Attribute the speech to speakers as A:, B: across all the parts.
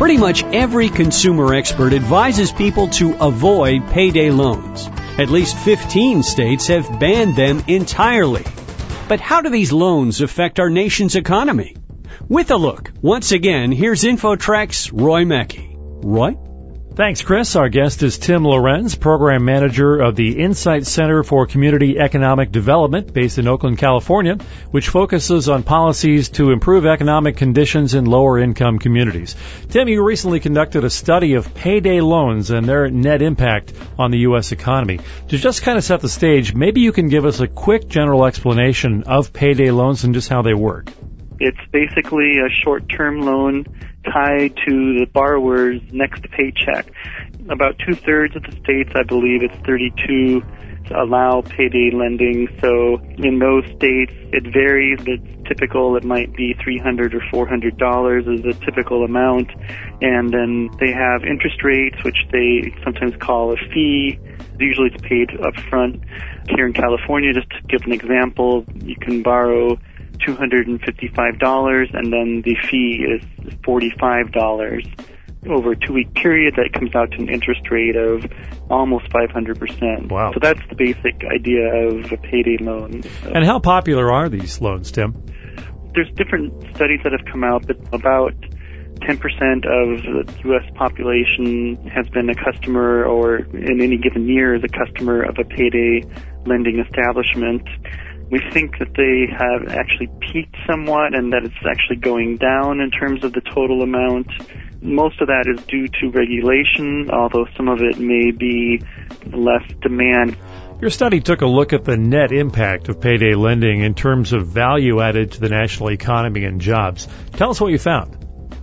A: Pretty much every consumer expert advises people to avoid payday loans. At least 15 states have banned them entirely. But how do these loans affect our nation's economy? With a look, once again, here's InfoTrack's Roy Mackey. Roy?
B: Thanks, Chris. Our guest is Tim Lohrentz, Program Manager of the Insight Center for Community Economic Development based in Oakland, California, which focuses on policies to improve economic conditions in lower income communities. Tim, you recently conducted a study of payday loans and their net impact on the U.S. economy. To just kind of set the stage, maybe you can give us a quick general explanation of payday loans and just how they work.
C: It's basically a short-term loan tied to the borrower's next paycheck. About two thirds of the states, I believe it's 32, allow payday lending. So in those states, it varies. It's typical. It might be 300 or 400 dollars is the typical amount, and then they have interest rates, which they sometimes call a fee. Usually, it's paid up front. Here in California, just to give an example, you can borrow $255 and then the fee is $45 over a two week period that comes out to an interest rate of almost 500%.
B: Wow.
C: So that's the basic idea of a payday loan.
B: And how popular are these loans, Tim?
C: There's different studies that have come out, but about 10% of the U.S. population has been a customer or in any given year is a customer of a payday lending establishment we think that they have actually peaked somewhat and that it's actually going down in terms of the total amount. Most of that is due to regulation, although some of it may be less demand.
B: Your study took a look at the net impact of payday lending in terms of value added to the national economy and jobs. Tell us what you found.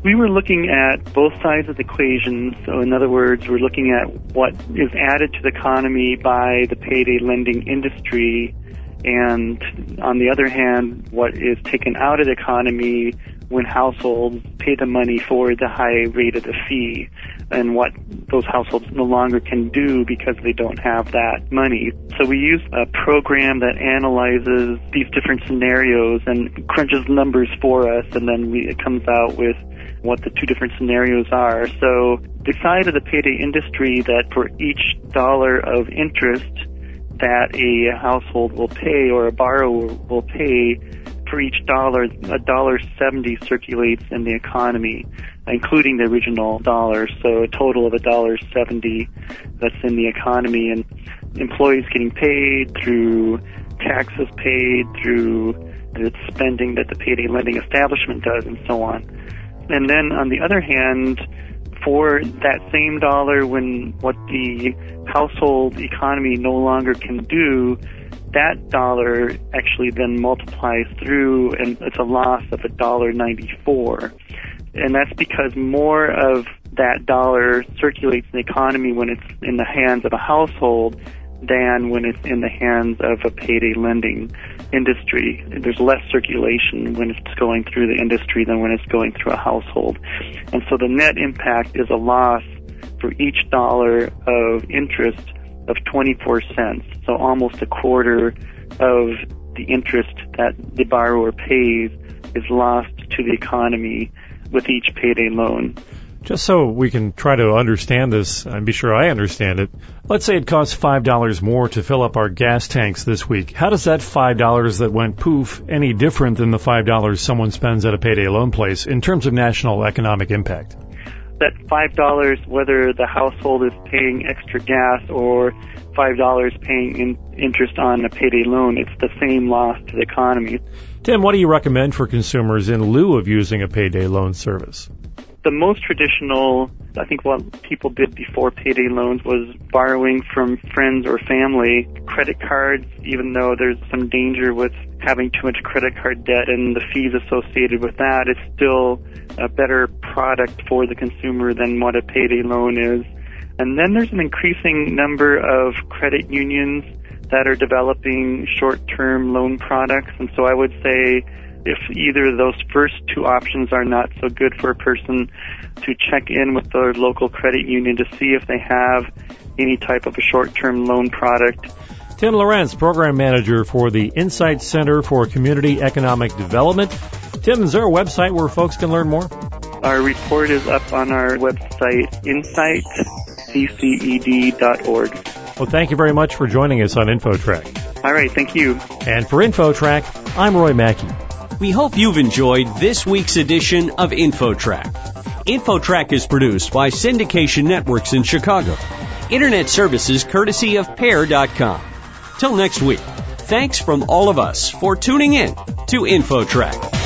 C: We were looking at both sides of the equation. So, in other words, we're looking at what is added to the economy by the payday lending industry and on the other hand, what is taken out of the economy when households pay the money for the high rate of the fee and what those households no longer can do because they don't have that money. So we use a program that analyzes these different scenarios and crunches numbers for us and then we, it comes out with what the two different scenarios are. So the side of the payday industry that for each dollar of interest that a household will pay or a borrower will pay for each dollar, a dollar seventy circulates in the economy, including the original dollar. So a total of a dollar seventy that's in the economy, and employees getting paid through taxes paid through the spending that the payday lending establishment does, and so on. And then on the other hand, for that same dollar, when what the household economy no longer can do, that dollar actually then multiplies through and it's a loss of a dollar ninety four. And that's because more of that dollar circulates in the economy when it's in the hands of a household than when it's in the hands of a payday lending industry. There's less circulation when it's going through the industry than when it's going through a household. And so the net impact is a loss for each dollar of interest of 24 cents. So almost a quarter of the interest that the borrower pays is lost to the economy with each payday loan.
B: Just so we can try to understand this and be sure I understand it, let's say it costs $5 more to fill up our gas tanks this week. How does that $5 that went poof any different than the $5 someone spends at a payday loan place in terms of national economic impact?
C: That $5, whether the household is paying extra gas or $5 paying in interest on a payday loan, it's the same loss to the economy.
B: Tim, what do you recommend for consumers in lieu of using a payday loan service?
C: The most traditional, I think what people did before payday loans was borrowing from friends or family. Credit cards, even though there's some danger with having too much credit card debt and the fees associated with that, it's still a better product for the consumer than what a payday loan is. And then there's an increasing number of credit unions that are developing short-term loan products. And so I would say if either of those first two options are not so good for a person, to check in with their local credit union to see if they have any type of a short-term loan product.
B: Tim Lohrentz, Program Manager for the Insight Center for Community Economic Development. Tim, is there a website where folks can learn more?
C: Our report is up on our website, insightcced.org.
B: Well, thank you very much for joining us on InfoTrack.
C: All right, thank you.
B: And for InfoTrack, I'm Roy Mackey.
A: We hope you've enjoyed this week's edition of InfoTrack. InfoTrack is produced by Syndication Networks in Chicago. Internet services courtesy of Pair.com. Till next week, thanks from all of us for tuning in to InfoTrack.